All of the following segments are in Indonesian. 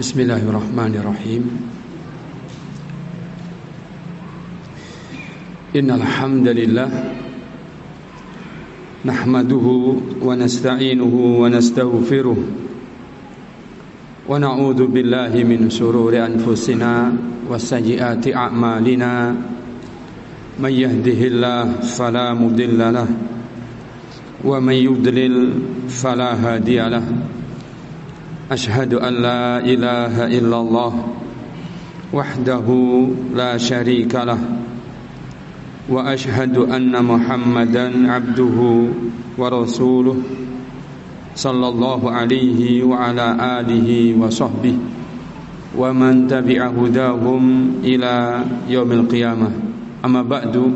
بسم الله الرحمن الرحيم إن الحمد لله نحمده ونستعينه ونستغفره ونعوذ بالله من شرور أنفسنا وسيئات أعمالنا من يهده الله فلا مضل له ومن يضلل فلا هادي له أشهد أن لا إله إلا الله وحده لا شريك له وأشهد أن محمدا عبده ورسوله صلى الله عليه وعلى آله وصحبه ومن تبع هداهم إلى يوم القيامة. أما بعد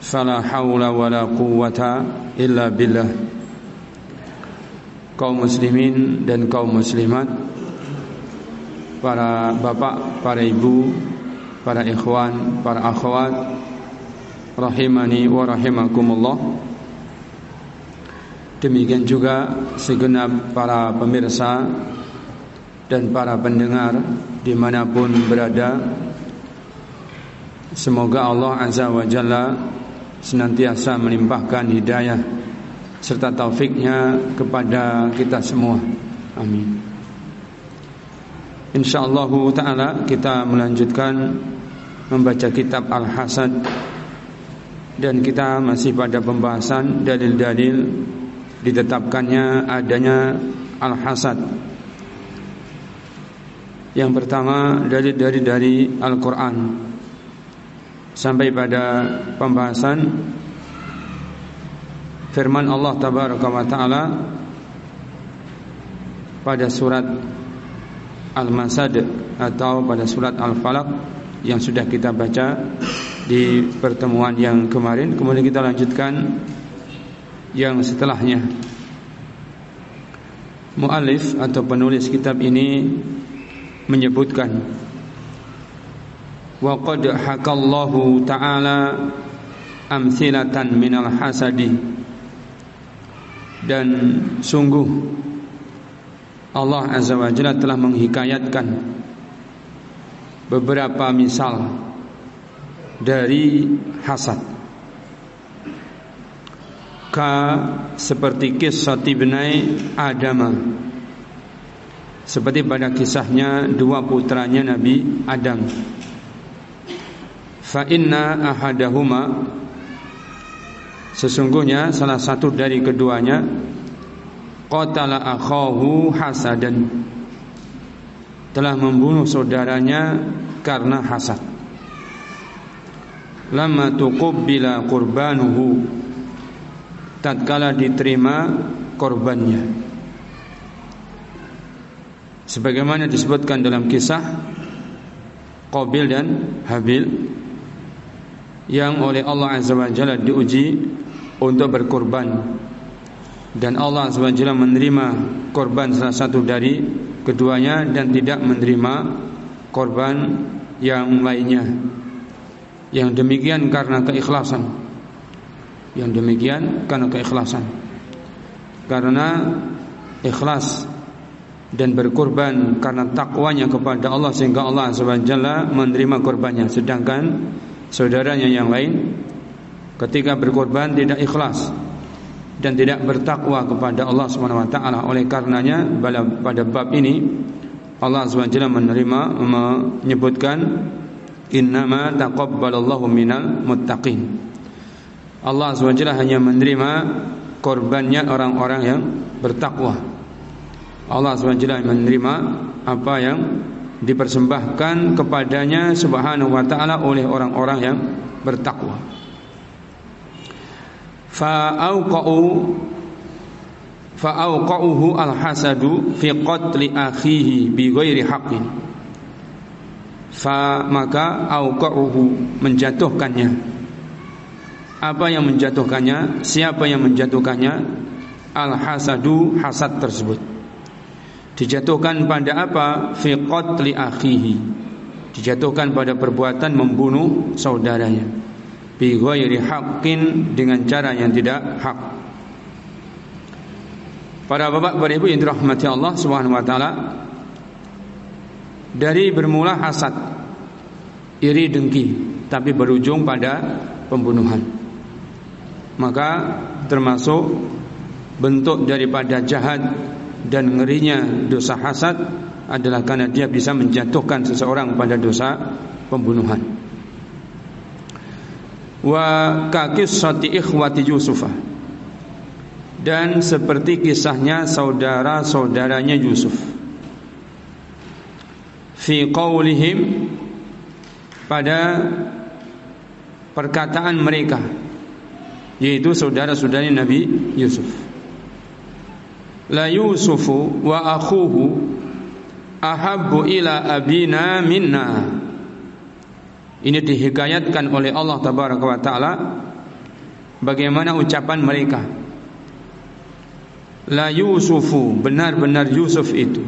فلا حول ولا قوة إلا بالله. Kaum muslimin dan kaum muslimat para bapak, para ibu, para ikhwan, para akhwat rahimani wa rahimakumullah. Demikian juga segenap para pemirsa dan para pendengar di mana pun berada semoga Allah azza wa jalla senantiasa melimpahkan hidayah serta taufiknya kepada kita semua. Amin. Insyaallah taala kita melanjutkan membaca kitab Al-Hasad. Dan kita masih pada pembahasan dalil-dalil ditetapkannya adanya al-hasad. Yang pertama dari dari dari Al-Qur'an. Sampai pada pembahasan firman Allah tabaraka wa taala pada surat Al-Masad atau pada surat Al-Falaq yang sudah kita baca di pertemuan yang kemarin. Kemudian kita lanjutkan yang setelahnya. Mu'alif atau penulis kitab ini menyebutkan wa qad hakallahu ta'ala amsilatan minal hasadi dan sungguh Allah Azza wa Jalla telah menghikayatkan beberapa misal dari hasad ka seperti kisah ibnai Adam seperti pada kisahnya dua putranya Nabi Adam. Fa inna ahadahuma sesungguhnya salah satu dari keduanya qatala akhahu hasadan. Telah membunuh saudaranya karena hasad. Lama tuqabbila qurbanuhu. Tatkala diterima korbannya. Sebagaimana disebutkan dalam kisah Qabil dan Habil yang oleh Allah Azza wa Jalla diuji untuk berkorban dan Allah Jalla menerima korban salah satu dari keduanya dan tidak menerima korban yang lainnya yang demikian karena keikhlasan yang demikian karena keikhlasan. Karena ikhlas dan berkorban karena takwanya kepada Allah sehingga Allah SWT menerima korbannya. Sedangkan saudaranya yang lain ketika berkorban tidak ikhlas dan tidak bertakwa kepada Allah SWT. Oleh karenanya pada bab ini Allah SWT menerima menyebutkan innama taqabbalallahu minal muttaqin. Allah SWT hanya menerima korbannya orang-orang yang bertakwa. Allah SWT menerima apa yang dipersembahkan kepadanya subhanahu wa ta'ala oleh orang-orang yang bertakwa. Fa'auqa'u fa'auqa'uhu al-hasadu fi qatli akhihi bi ghairi haqqin. Fa maka auqa'uhu menjatuhkannya apa yang menjatuhkannya? Siapa yang menjatuhkannya? Al-hasadu hasad tersebut. Dijatuhkan pada apa? Fi qatli akhihi. Dijatuhkan pada perbuatan membunuh saudaranya. Bi ghairi haqqin dengan cara yang tidak hak. Para bapak, para ibu yang dirahmati Allah Subhanahu wa taala, dari bermula hasad, iri dengki, tapi berujung pada pembunuhan. Maka termasuk bentuk daripada jahat dan ngerinya dosa hasad adalah karena dia bisa menjatuhkan seseorang pada dosa pembunuhan. Wa kakissati ikhwati Yusuf dan seperti kisahnya saudara-saudaranya Yusuf. Fi qaulihim pada perkataan mereka yaitu saudara-saudari Nabi Yusuf. La Yusufu wa akhuhu ahabbu ila abina minna ini dihikayatkan oleh Allah tabaraka wa taala bagaimana ucapan mereka. La Yusufu benar-benar Yusuf itu.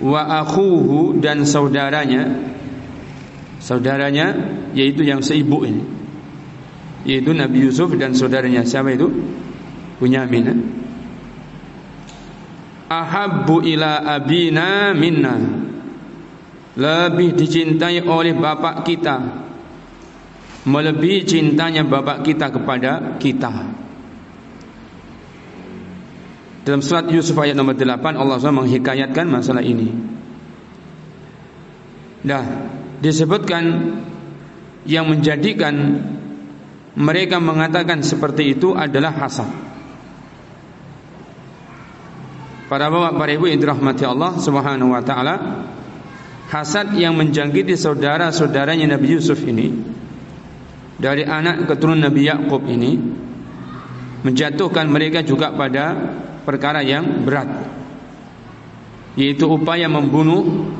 Wa akhuhu dan saudaranya saudaranya yaitu yang seibu ini. Yaitu Nabi Yusuf dan saudaranya. Siapa itu? Bunyamin eh? ahabbu ila abina minna lebih dicintai oleh bapak kita melebihi cintanya bapak kita kepada kita dalam surat Yusuf ayat nomor 8 Allah SWT menghikayatkan masalah ini. Dah disebutkan yang menjadikan mereka mengatakan seperti itu adalah hasad. Para bapak, para ibu yang dirahmati Allah Subhanahu wa taala, hasad yang menjangkiti saudara-saudaranya Nabi Yusuf ini dari anak keturunan Nabi Yakub ini menjatuhkan mereka juga pada perkara yang berat yaitu upaya membunuh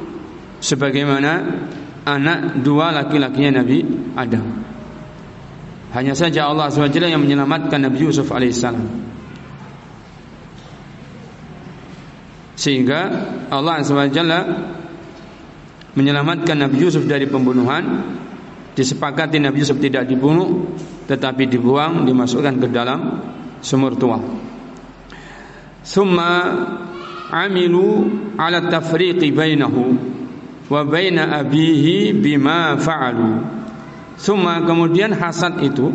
sebagaimana anak dua laki-lakinya Nabi Adam. Hanya saja Allah SWT yang menyelamatkan Nabi Yusuf alaihissalam. Sehingga Allah SWT menyelamatkan Nabi Yusuf dari pembunuhan disepakati Nabi Yusuf tidak dibunuh tetapi dibuang dimasukkan ke dalam sumur tua. Summa amilu ala tafriqi bainahu wa baina abihi bima fa'alu. Summa kemudian hasad itu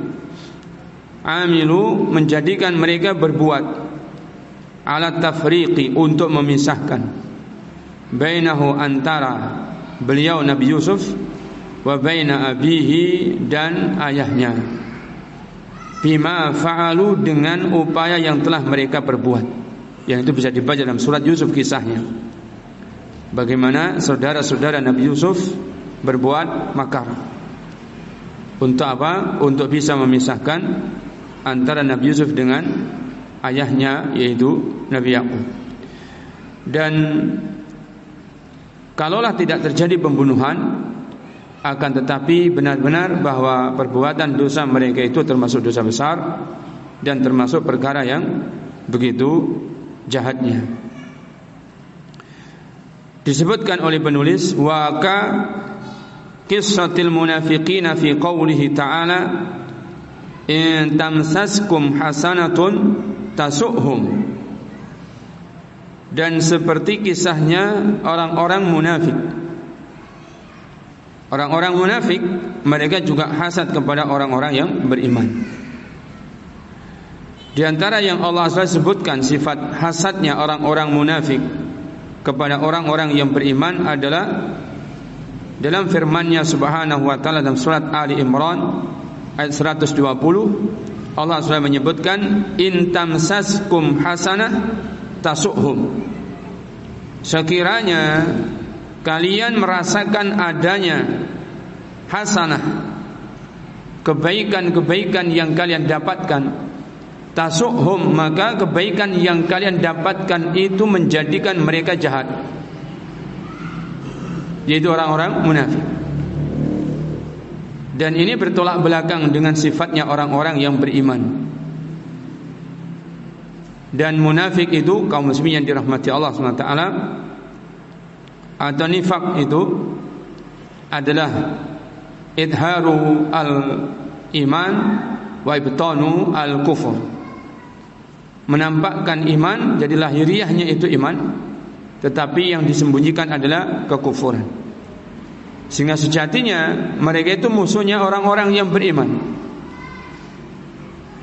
amilu menjadikan mereka berbuat ala tafriqi untuk memisahkan bainahu antara beliau Nabi Yusuf wa baina abihi dan ayahnya bima fa'alu dengan upaya yang telah mereka perbuat yang itu bisa dibaca dalam surat Yusuf kisahnya. Bagaimana saudara-saudara Nabi Yusuf berbuat makar. Untuk apa? Untuk bisa memisahkan antara Nabi Yusuf dengan ayahnya yaitu Nabi Yakub. Dan kalaulah tidak terjadi pembunuhan akan tetapi benar-benar bahwa perbuatan dosa mereka itu termasuk dosa besar dan termasuk perkara yang begitu jahatnya. Disebutkan oleh penulis wa ka qissatil munafiqina fi qawlihi ta'ala in tamsaskum hasanatun tasuhum dan seperti kisahnya orang-orang munafik Orang-orang munafik mereka juga hasad kepada orang-orang yang beriman. Di antara yang Allah SWT sebutkan sifat hasadnya orang-orang munafik kepada orang-orang yang beriman adalah dalam firman-Nya Subhanahu wa taala dalam surat Ali Imran ayat 120 Allah SWT menyebutkan in tamsaskum hasanah tasuhum sekiranya kalian merasakan adanya hasanah kebaikan-kebaikan yang kalian dapatkan tasuhum maka kebaikan yang kalian dapatkan itu menjadikan mereka jahat. Yaitu orang-orang munafik. Dan ini bertolak belakang dengan sifatnya orang-orang yang beriman dan munafik itu kaum muslimin yang dirahmati Allah SWT atau nifak itu adalah idharu al iman wa ibtanu al kufur menampakkan iman jadi lahiriahnya itu iman tetapi yang disembunyikan adalah kekufuran. Sehingga sejatinya mereka itu musuhnya orang-orang yang beriman.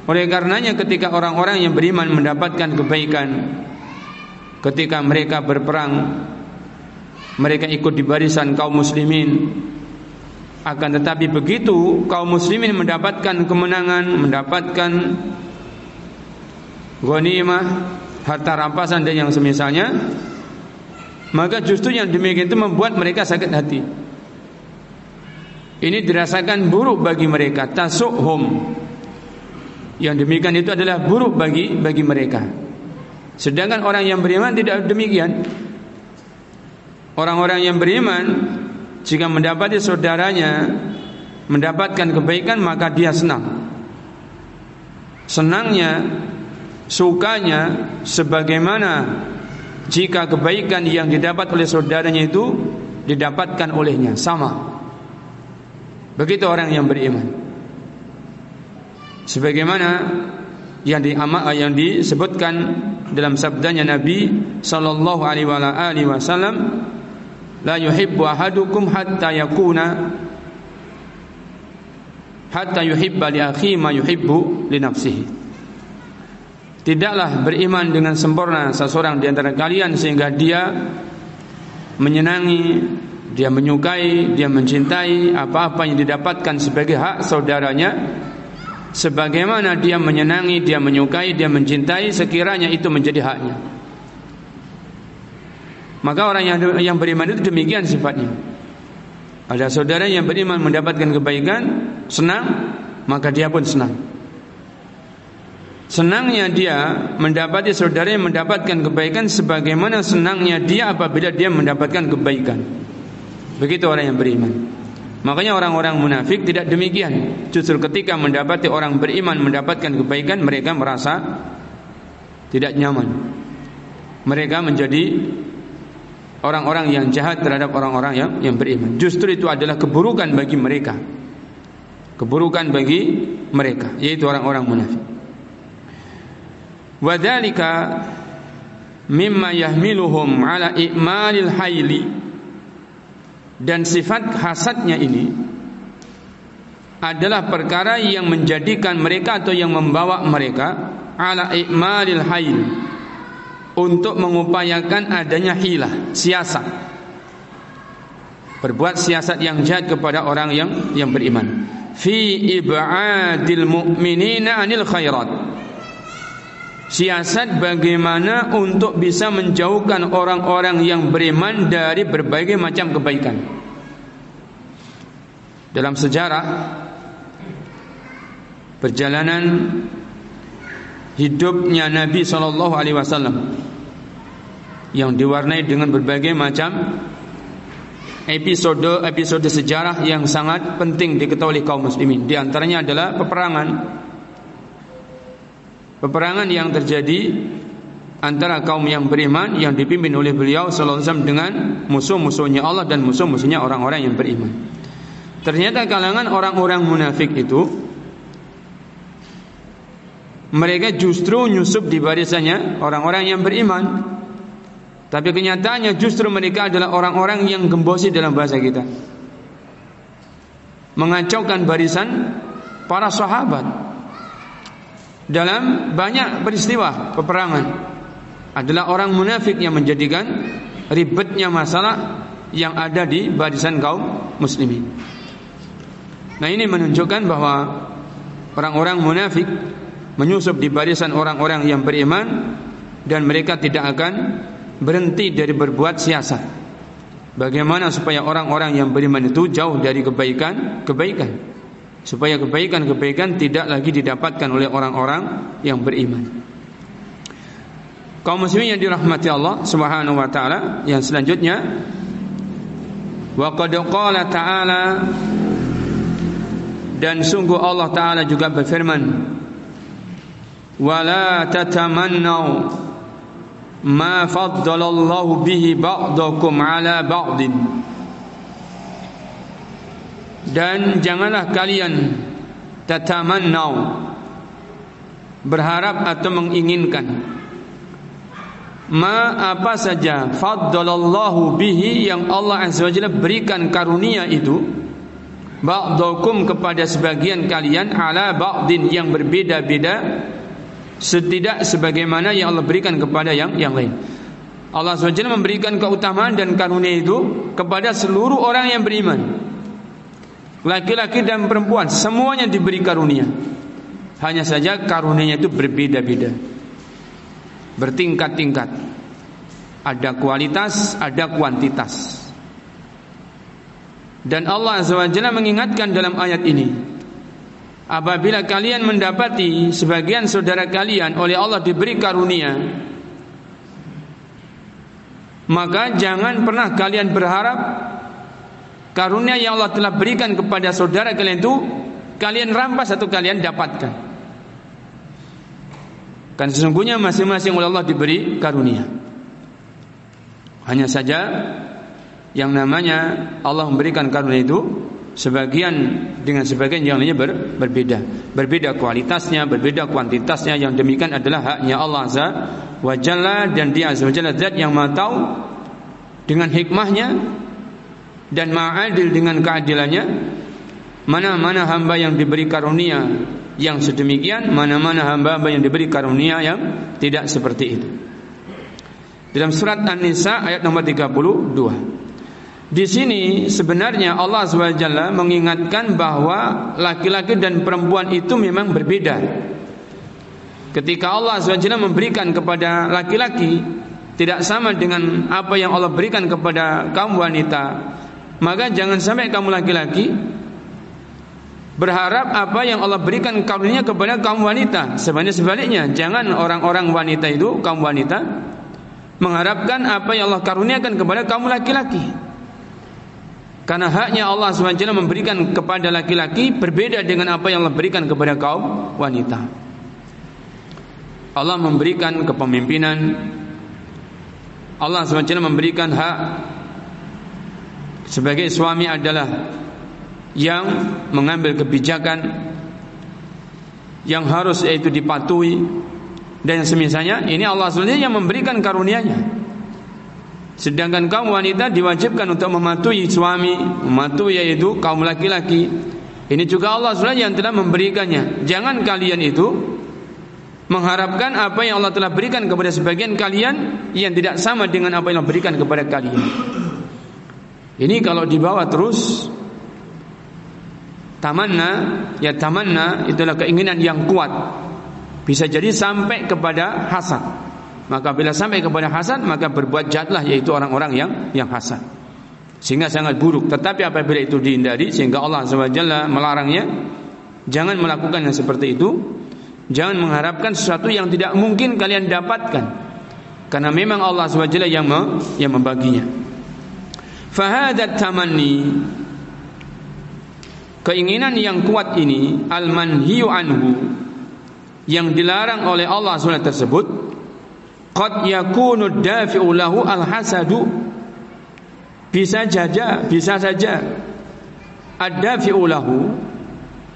Oleh karenanya ketika orang-orang yang beriman mendapatkan kebaikan ketika mereka berperang mereka ikut di barisan kaum muslimin akan tetapi begitu kaum muslimin mendapatkan kemenangan, mendapatkan ghanimah, harta rampasan dan yang semisalnya, maka justru yang demikian itu membuat mereka sakit hati. Ini dirasakan buruk bagi mereka, tasuhum. Yang demikian itu adalah buruk bagi bagi mereka. Sedangkan orang yang beriman tidak demikian. Orang-orang yang beriman jika mendapati saudaranya mendapatkan kebaikan maka dia senang. Senangnya, sukanya sebagaimana jika kebaikan yang didapat oleh saudaranya itu didapatkan olehnya sama. Begitu orang yang beriman. Sebagaimana yang di yang disebutkan dalam sabdanya Nabi sallallahu alaihi wasallam la yuhibbu ahadukum hatta yakuna hatta yuhibba li akhi ma yuhibbu li nafsihi. Tidaklah beriman dengan sempurna seseorang di antara kalian sehingga dia menyenangi, dia menyukai, dia mencintai apa-apa yang didapatkan sebagai hak saudaranya sebagaimana dia menyenangi, dia menyukai, dia mencintai sekiranya itu menjadi haknya. Maka orang yang yang beriman itu demikian sifatnya. Ada saudara yang beriman mendapatkan kebaikan, senang, maka dia pun senang. Senangnya dia mendapati saudara yang mendapatkan kebaikan sebagaimana senangnya dia apabila dia mendapatkan kebaikan. Begitu orang yang beriman. Makanya orang-orang munafik tidak demikian. Justru ketika mendapati orang beriman mendapatkan kebaikan, mereka merasa tidak nyaman. Mereka menjadi orang-orang yang jahat terhadap orang-orang yang yang beriman. Justru itu adalah keburukan bagi mereka. Keburukan bagi mereka, yaitu orang-orang munafik. Wadzalika mimma yahmiluhum ala i'malil hayli dan sifat hasadnya ini adalah perkara yang menjadikan mereka atau yang membawa mereka ala i'malil hayl untuk mengupayakan adanya hilah, siasat. Berbuat siasat yang jahat kepada orang yang yang beriman. Fi ib'adil mu'minina anil khairat. Siasat bagaimana untuk bisa menjauhkan orang-orang yang beriman dari berbagai macam kebaikan. Dalam sejarah perjalanan hidupnya Nabi Shallallahu Alaihi Wasallam yang diwarnai dengan berbagai macam episode-episode sejarah yang sangat penting diketahui kaum muslimin. Di antaranya adalah peperangan. Peperangan yang terjadi antara kaum yang beriman yang dipimpin oleh beliau sallallahu dengan musuh-musuhnya Allah dan musuh-musuhnya orang-orang yang beriman. Ternyata kalangan orang-orang munafik itu mereka justru nyusup di barisannya orang-orang yang beriman. Tapi kenyataannya justru mereka adalah orang-orang yang gembosi dalam bahasa kita. Mengacaukan barisan para sahabat. Dalam banyak peristiwa peperangan adalah orang munafik yang menjadikan ribetnya masalah yang ada di barisan kaum muslimin. Nah ini menunjukkan bahwa orang-orang munafik menyusup di barisan orang-orang yang beriman dan mereka tidak akan berhenti dari berbuat siasat. Bagaimana supaya orang-orang yang beriman itu jauh dari kebaikan-kebaikan supaya kebaikan-kebaikan tidak lagi didapatkan oleh orang-orang yang beriman. Kaum muslimin yang dirahmati Allah Subhanahu wa taala, yang selanjutnya wa qad qala ta'ala dan sungguh Allah taala juga berfirman wala tatamannau ma faddalallahu bihi ba'dakum ala ba'din dan janganlah kalian tatamannau berharap atau menginginkan ma apa saja faddalallahu bihi yang Allah azza wajalla berikan karunia itu ba'dakum kepada sebagian kalian ala ba'din yang berbeda-beda setidak sebagaimana yang Allah berikan kepada yang yang lain. Allah SWT memberikan keutamaan dan karunia itu kepada seluruh orang yang beriman. Laki-laki dan perempuan semuanya diberi karunia. Hanya saja karunianya itu berbeda-beda bertingkat-tingkat. Ada kualitas, ada kuantitas. Dan Allah SWT mengingatkan dalam ayat ini Apabila kalian mendapati sebagian saudara kalian oleh Allah diberi karunia Maka jangan pernah kalian berharap Karunia yang Allah telah berikan kepada saudara kalian itu Kalian rampas atau kalian dapatkan kan sesungguhnya masing-masing oleh Allah diberi karunia. Hanya saja yang namanya Allah memberikan karunia itu sebagian dengan sebagian yang lainnya ber, berbeda. Berbeda kualitasnya, berbeda kuantitasnya. Yang demikian adalah haknya Allah Azza wa Jalla dan Dia Azza wa Jalla zat yang Maha tahu dengan hikmahnya dan ma'adil dengan keadilannya mana-mana hamba yang diberi karunia yang sedemikian mana-mana hamba-hamba yang diberi karunia yang tidak seperti itu. Dalam surat An-Nisa ayat nomor 32. Di sini sebenarnya Allah SWT mengingatkan bahwa laki-laki dan perempuan itu memang berbeda. Ketika Allah SWT memberikan kepada laki-laki tidak sama dengan apa yang Allah berikan kepada kaum wanita, maka jangan sampai kamu laki-laki berharap apa yang Allah berikan karunia kepada kaum wanita. Sebenarnya sebaliknya, jangan orang-orang wanita itu kaum wanita mengharapkan apa yang Allah karuniakan kepada kaum laki-laki. Karena haknya Allah SWT memberikan kepada laki-laki berbeda dengan apa yang Allah berikan kepada kaum wanita. Allah memberikan kepemimpinan Allah SWT memberikan hak sebagai suami adalah yang mengambil kebijakan yang harus yaitu dipatuhi dan semisalnya ini Allah SWT yang memberikan karunia-Nya. Sedangkan kaum wanita diwajibkan untuk mematuhi suami, mematuhi yaitu kaum laki-laki. Ini juga Allah SWT yang telah memberikannya. Jangan kalian itu mengharapkan apa yang Allah telah berikan kepada sebagian kalian yang tidak sama dengan apa yang Allah berikan kepada kalian. Ini kalau dibawa terus Tamanna ya tamanna itulah keinginan yang kuat. Bisa jadi sampai kepada hasad. Maka bila sampai kepada hasad maka berbuat jahatlah yaitu orang-orang yang yang hasad. Sehingga sangat buruk. Tetapi apabila itu dihindari sehingga Allah SWT melarangnya, jangan melakukan yang seperti itu. Jangan mengharapkan sesuatu yang tidak mungkin kalian dapatkan. Karena memang Allah SWT yang yang membaginya. Fahadat tamanni. Keinginan yang kuat ini al-manhiyu anhu yang dilarang oleh Allah SWT tersebut qad yakunu dafi'u lahu al-hasadu. Bisa saja bisa saja ad-dafi'u lahu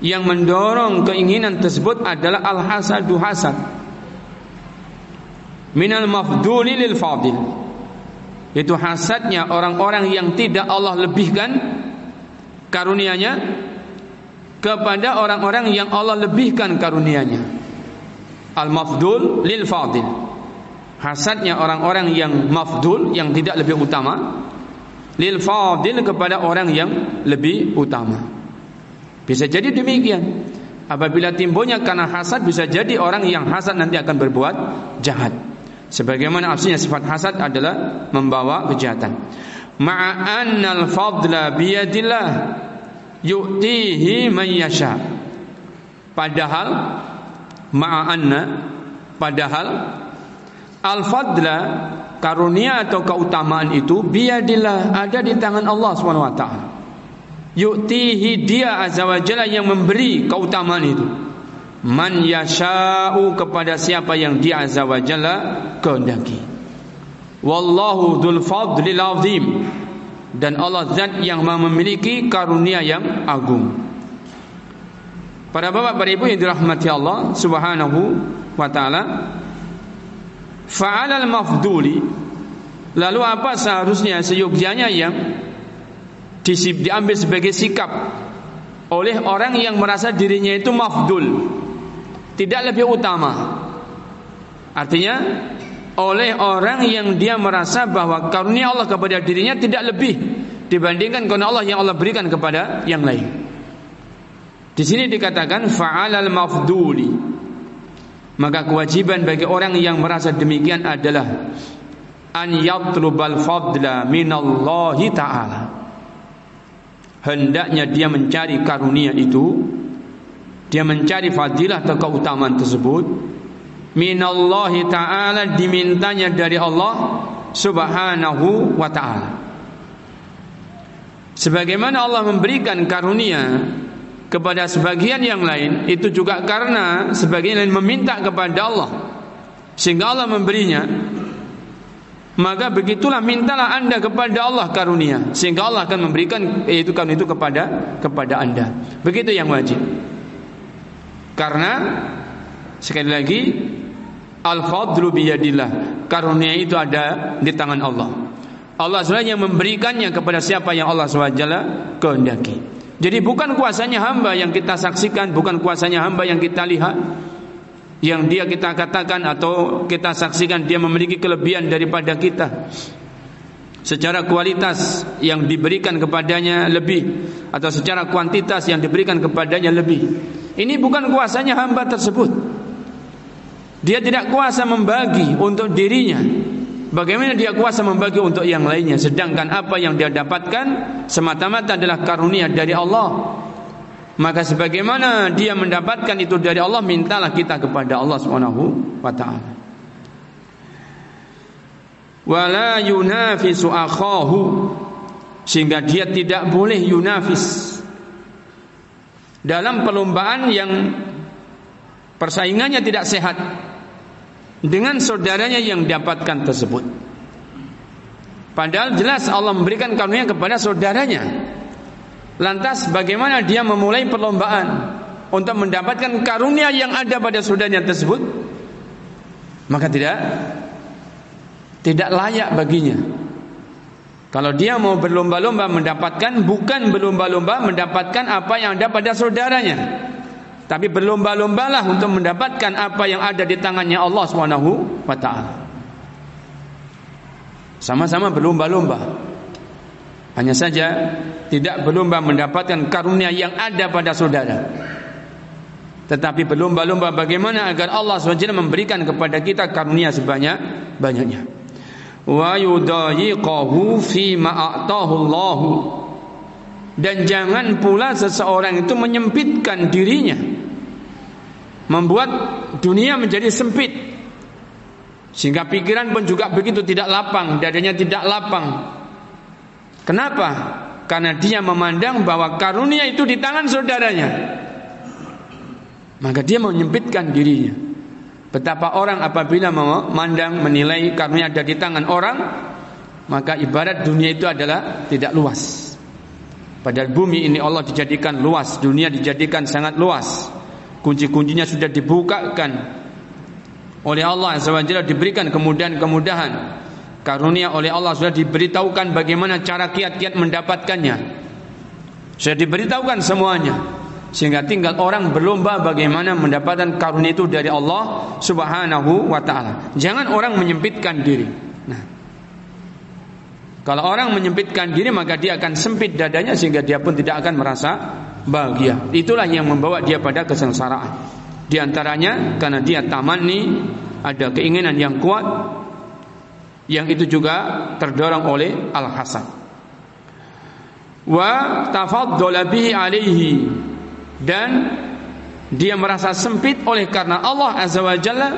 yang mendorong keinginan tersebut adalah al-hasadu hasad. Minal mafduli lil fadil itu hasadnya orang-orang yang tidak Allah lebihkan karunianya kepada orang-orang yang Allah lebihkan karunia-Nya. Al-mafdul lil fadil. Hasadnya orang-orang yang mafdul yang tidak lebih utama lil fadil kepada orang yang lebih utama. Bisa jadi demikian. Apabila timbulnya karena hasad bisa jadi orang yang hasad nanti akan berbuat jahat. Sebagaimana aslinya sifat hasad adalah membawa kejahatan. Ma'annal fadla biyadillah yu'tihi man yasha. Padahal ma'anna padahal al-fadla karunia atau keutamaan itu biadillah ada di tangan Allah Subhanahu wa taala. Yu'tihi dia azza wa jalla yang memberi keutamaan itu. Man yasha'u kepada siapa yang dia azza wa jalla kehendaki. Wallahu dzul fadlil azim dan Allah zat yang memiliki karunia yang agung. Para bapak para ibu yang dirahmati Allah Subhanahu wa taala fa'alal mafduli lalu apa seharusnya seyogyanya yang diambil sebagai sikap oleh orang yang merasa dirinya itu mafdul tidak lebih utama. Artinya oleh orang yang dia merasa bahwa karunia Allah kepada dirinya tidak lebih dibandingkan karunia Allah yang Allah berikan kepada yang lain. Di sini dikatakan fa'alal mafduli. Maka kewajiban bagi orang yang merasa demikian adalah an yatlubal fadla minallahi ta'ala. Hendaknya dia mencari karunia itu dia mencari fadilah atau keutamaan tersebut. Minallahi ta'ala dimintanya dari Allah subhanahu wa ta'ala. Sebagaimana Allah memberikan karunia kepada sebagian yang lain itu juga karena sebagian lain meminta kepada Allah. Sehingga Allah memberinya. Maka begitulah mintalah anda kepada Allah karunia. Sehingga Allah akan memberikan yaitu karunia itu kepada kepada anda. Begitu yang wajib karena sekali lagi al-fadlu biyadillah karunia itu ada di tangan Allah Allah SWT yang memberikannya kepada siapa yang Allah SWT kehendaki jadi bukan kuasanya hamba yang kita saksikan, bukan kuasanya hamba yang kita lihat, yang dia kita katakan atau kita saksikan dia memiliki kelebihan daripada kita. Secara kualitas yang diberikan kepadanya lebih atau secara kuantitas yang diberikan kepadanya lebih. Ini bukan kuasanya hamba tersebut. Dia tidak kuasa membagi untuk dirinya, Bagaimana dia kuasa membagi untuk yang lainnya? Sedangkan apa yang dia dapatkan Semata-mata adalah karunia dari Allah. Maka sebagaimana dia mendapatkan itu dari Allah Mintalah kita kepada Allah subhanahu wa ta'ala. Wala yunafisu akhahu. Sehingga dia tidak boleh yunafis Dalam perlombaan yang Persaingannya tidak sehat dengan saudaranya yang dapatkan tersebut. Padahal jelas Allah memberikan karunia kepada saudaranya. Lantas bagaimana dia memulai perlombaan untuk mendapatkan karunia yang ada pada saudaranya tersebut? Maka tidak tidak layak baginya. Kalau dia mau berlomba-lomba mendapatkan bukan berlomba-lomba mendapatkan apa yang ada pada saudaranya. Tapi berlomba-lombalah untuk mendapatkan apa yang ada di tangannya Allah Subhanahu wa taala. Sama-sama berlomba-lomba. Hanya saja tidak berlomba mendapatkan karunia yang ada pada saudara. Tetapi berlomba-lomba bagaimana agar Allah SWT memberikan kepada kita karunia sebanyak banyaknya. Wa yudayiqahu fi ma'atahu dan jangan pula seseorang itu menyempitkan dirinya. Membuat dunia menjadi sempit. Sehingga pikiran pun juga begitu tidak lapang dadanya tidak lapang. Kenapa? Karena dia memandang bahwa karunia itu di tangan saudaranya. Maka dia menyempitkan dirinya betapa orang apabila memandang menilai karunia ada di tangan orang maka ibarat dunia itu adalah tidak luas Padahal bumi ini Allah dijadikan luas, dunia dijadikan sangat luas. Kunci-kuncinya sudah dibukakan oleh Allah SWT diberikan kemudahan-kemudahan. Karunia oleh Allah sudah diberitahukan bagaimana cara kiat-kiat mendapatkannya. Sudah diberitahukan semuanya. Sehingga tinggal orang berlomba bagaimana mendapatkan karunia itu dari Allah Subhanahu wa taala. Jangan orang menyempitkan diri. Nah, kalau orang menyempitkan diri maka dia akan sempit dadanya sehingga dia pun tidak akan merasa bahagia. Itulah yang membawa dia pada kesengsaraan. Di antaranya karena dia tamani ada keinginan yang kuat yang itu juga terdorong oleh al-hasad. Wa tafaddala bihi alaihi dan dia merasa sempit oleh karena Allah Azza wa Jalla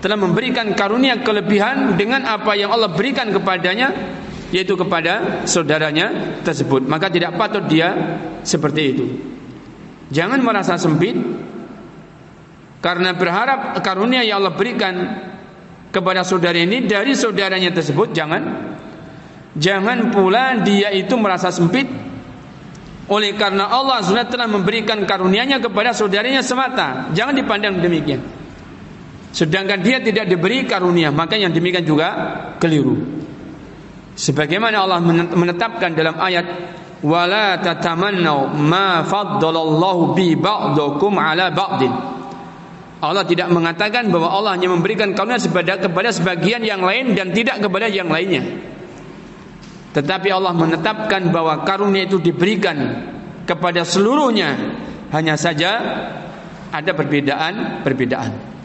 telah memberikan karunia kelebihan dengan apa yang Allah berikan kepadanya yaitu kepada saudaranya tersebut. Maka tidak patut dia seperti itu. Jangan merasa sempit karena berharap karunia yang Allah berikan kepada saudara ini dari saudaranya tersebut. Jangan. Jangan pula dia itu merasa sempit oleh karena Allah sudah telah memberikan karunianya kepada saudaranya semata. Jangan dipandang demikian. Sedangkan dia tidak diberi karunia maka yang demikian juga keliru. Sebagaimana Allah menetapkan dalam ayat wala tatamannau ma faddalallahu bi ba'dakum ala ba'din. Allah tidak mengatakan bahwa Allah hanya memberikan karunia kepada kepada sebagian yang lain dan tidak kepada yang lainnya tetapi Allah menetapkan bahwa karunia itu diberikan kepada seluruhnya hanya saja ada perbedaan-perbedaan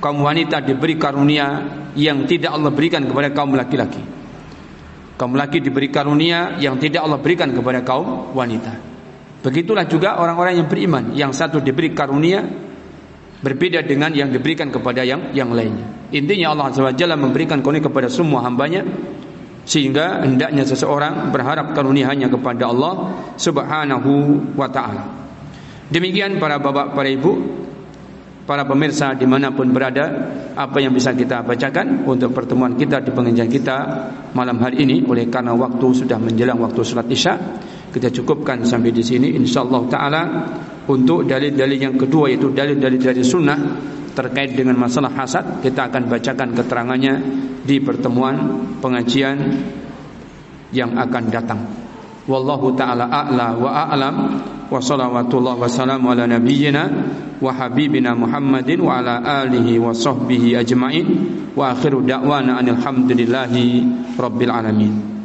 kaum wanita diberi karunia yang tidak Allah berikan kepada kaum laki-laki. Kaum laki diberi karunia yang tidak Allah berikan kepada kaum wanita. Begitulah juga orang-orang yang beriman, yang satu diberi karunia berbeda dengan yang diberikan kepada yang yang lainnya. Intinya Allah SWT memberikan karunia kepada semua hambanya sehingga hendaknya seseorang berharap karunia hanya kepada Allah Subhanahu wa taala. Demikian para bapak, para ibu, para pemirsa di mana pun berada apa yang bisa kita bacakan untuk pertemuan kita di pengajian kita malam hari ini oleh karena waktu sudah menjelang waktu salat isya kita cukupkan sampai di sini insyaallah taala untuk dalil-dalil yang kedua yaitu dalil-dalil dari sunnah terkait dengan masalah hasad kita akan bacakan keterangannya di pertemuan pengajian yang akan datang. Wallahu taala a'la wa a'lam. Wa salawatullah wa salamu ala nabiyyina wa habibina Muhammadin wa ala alihi wa sahbihi ajmain. Wa akhiru da'wana anil hamdulillahi rabbil alamin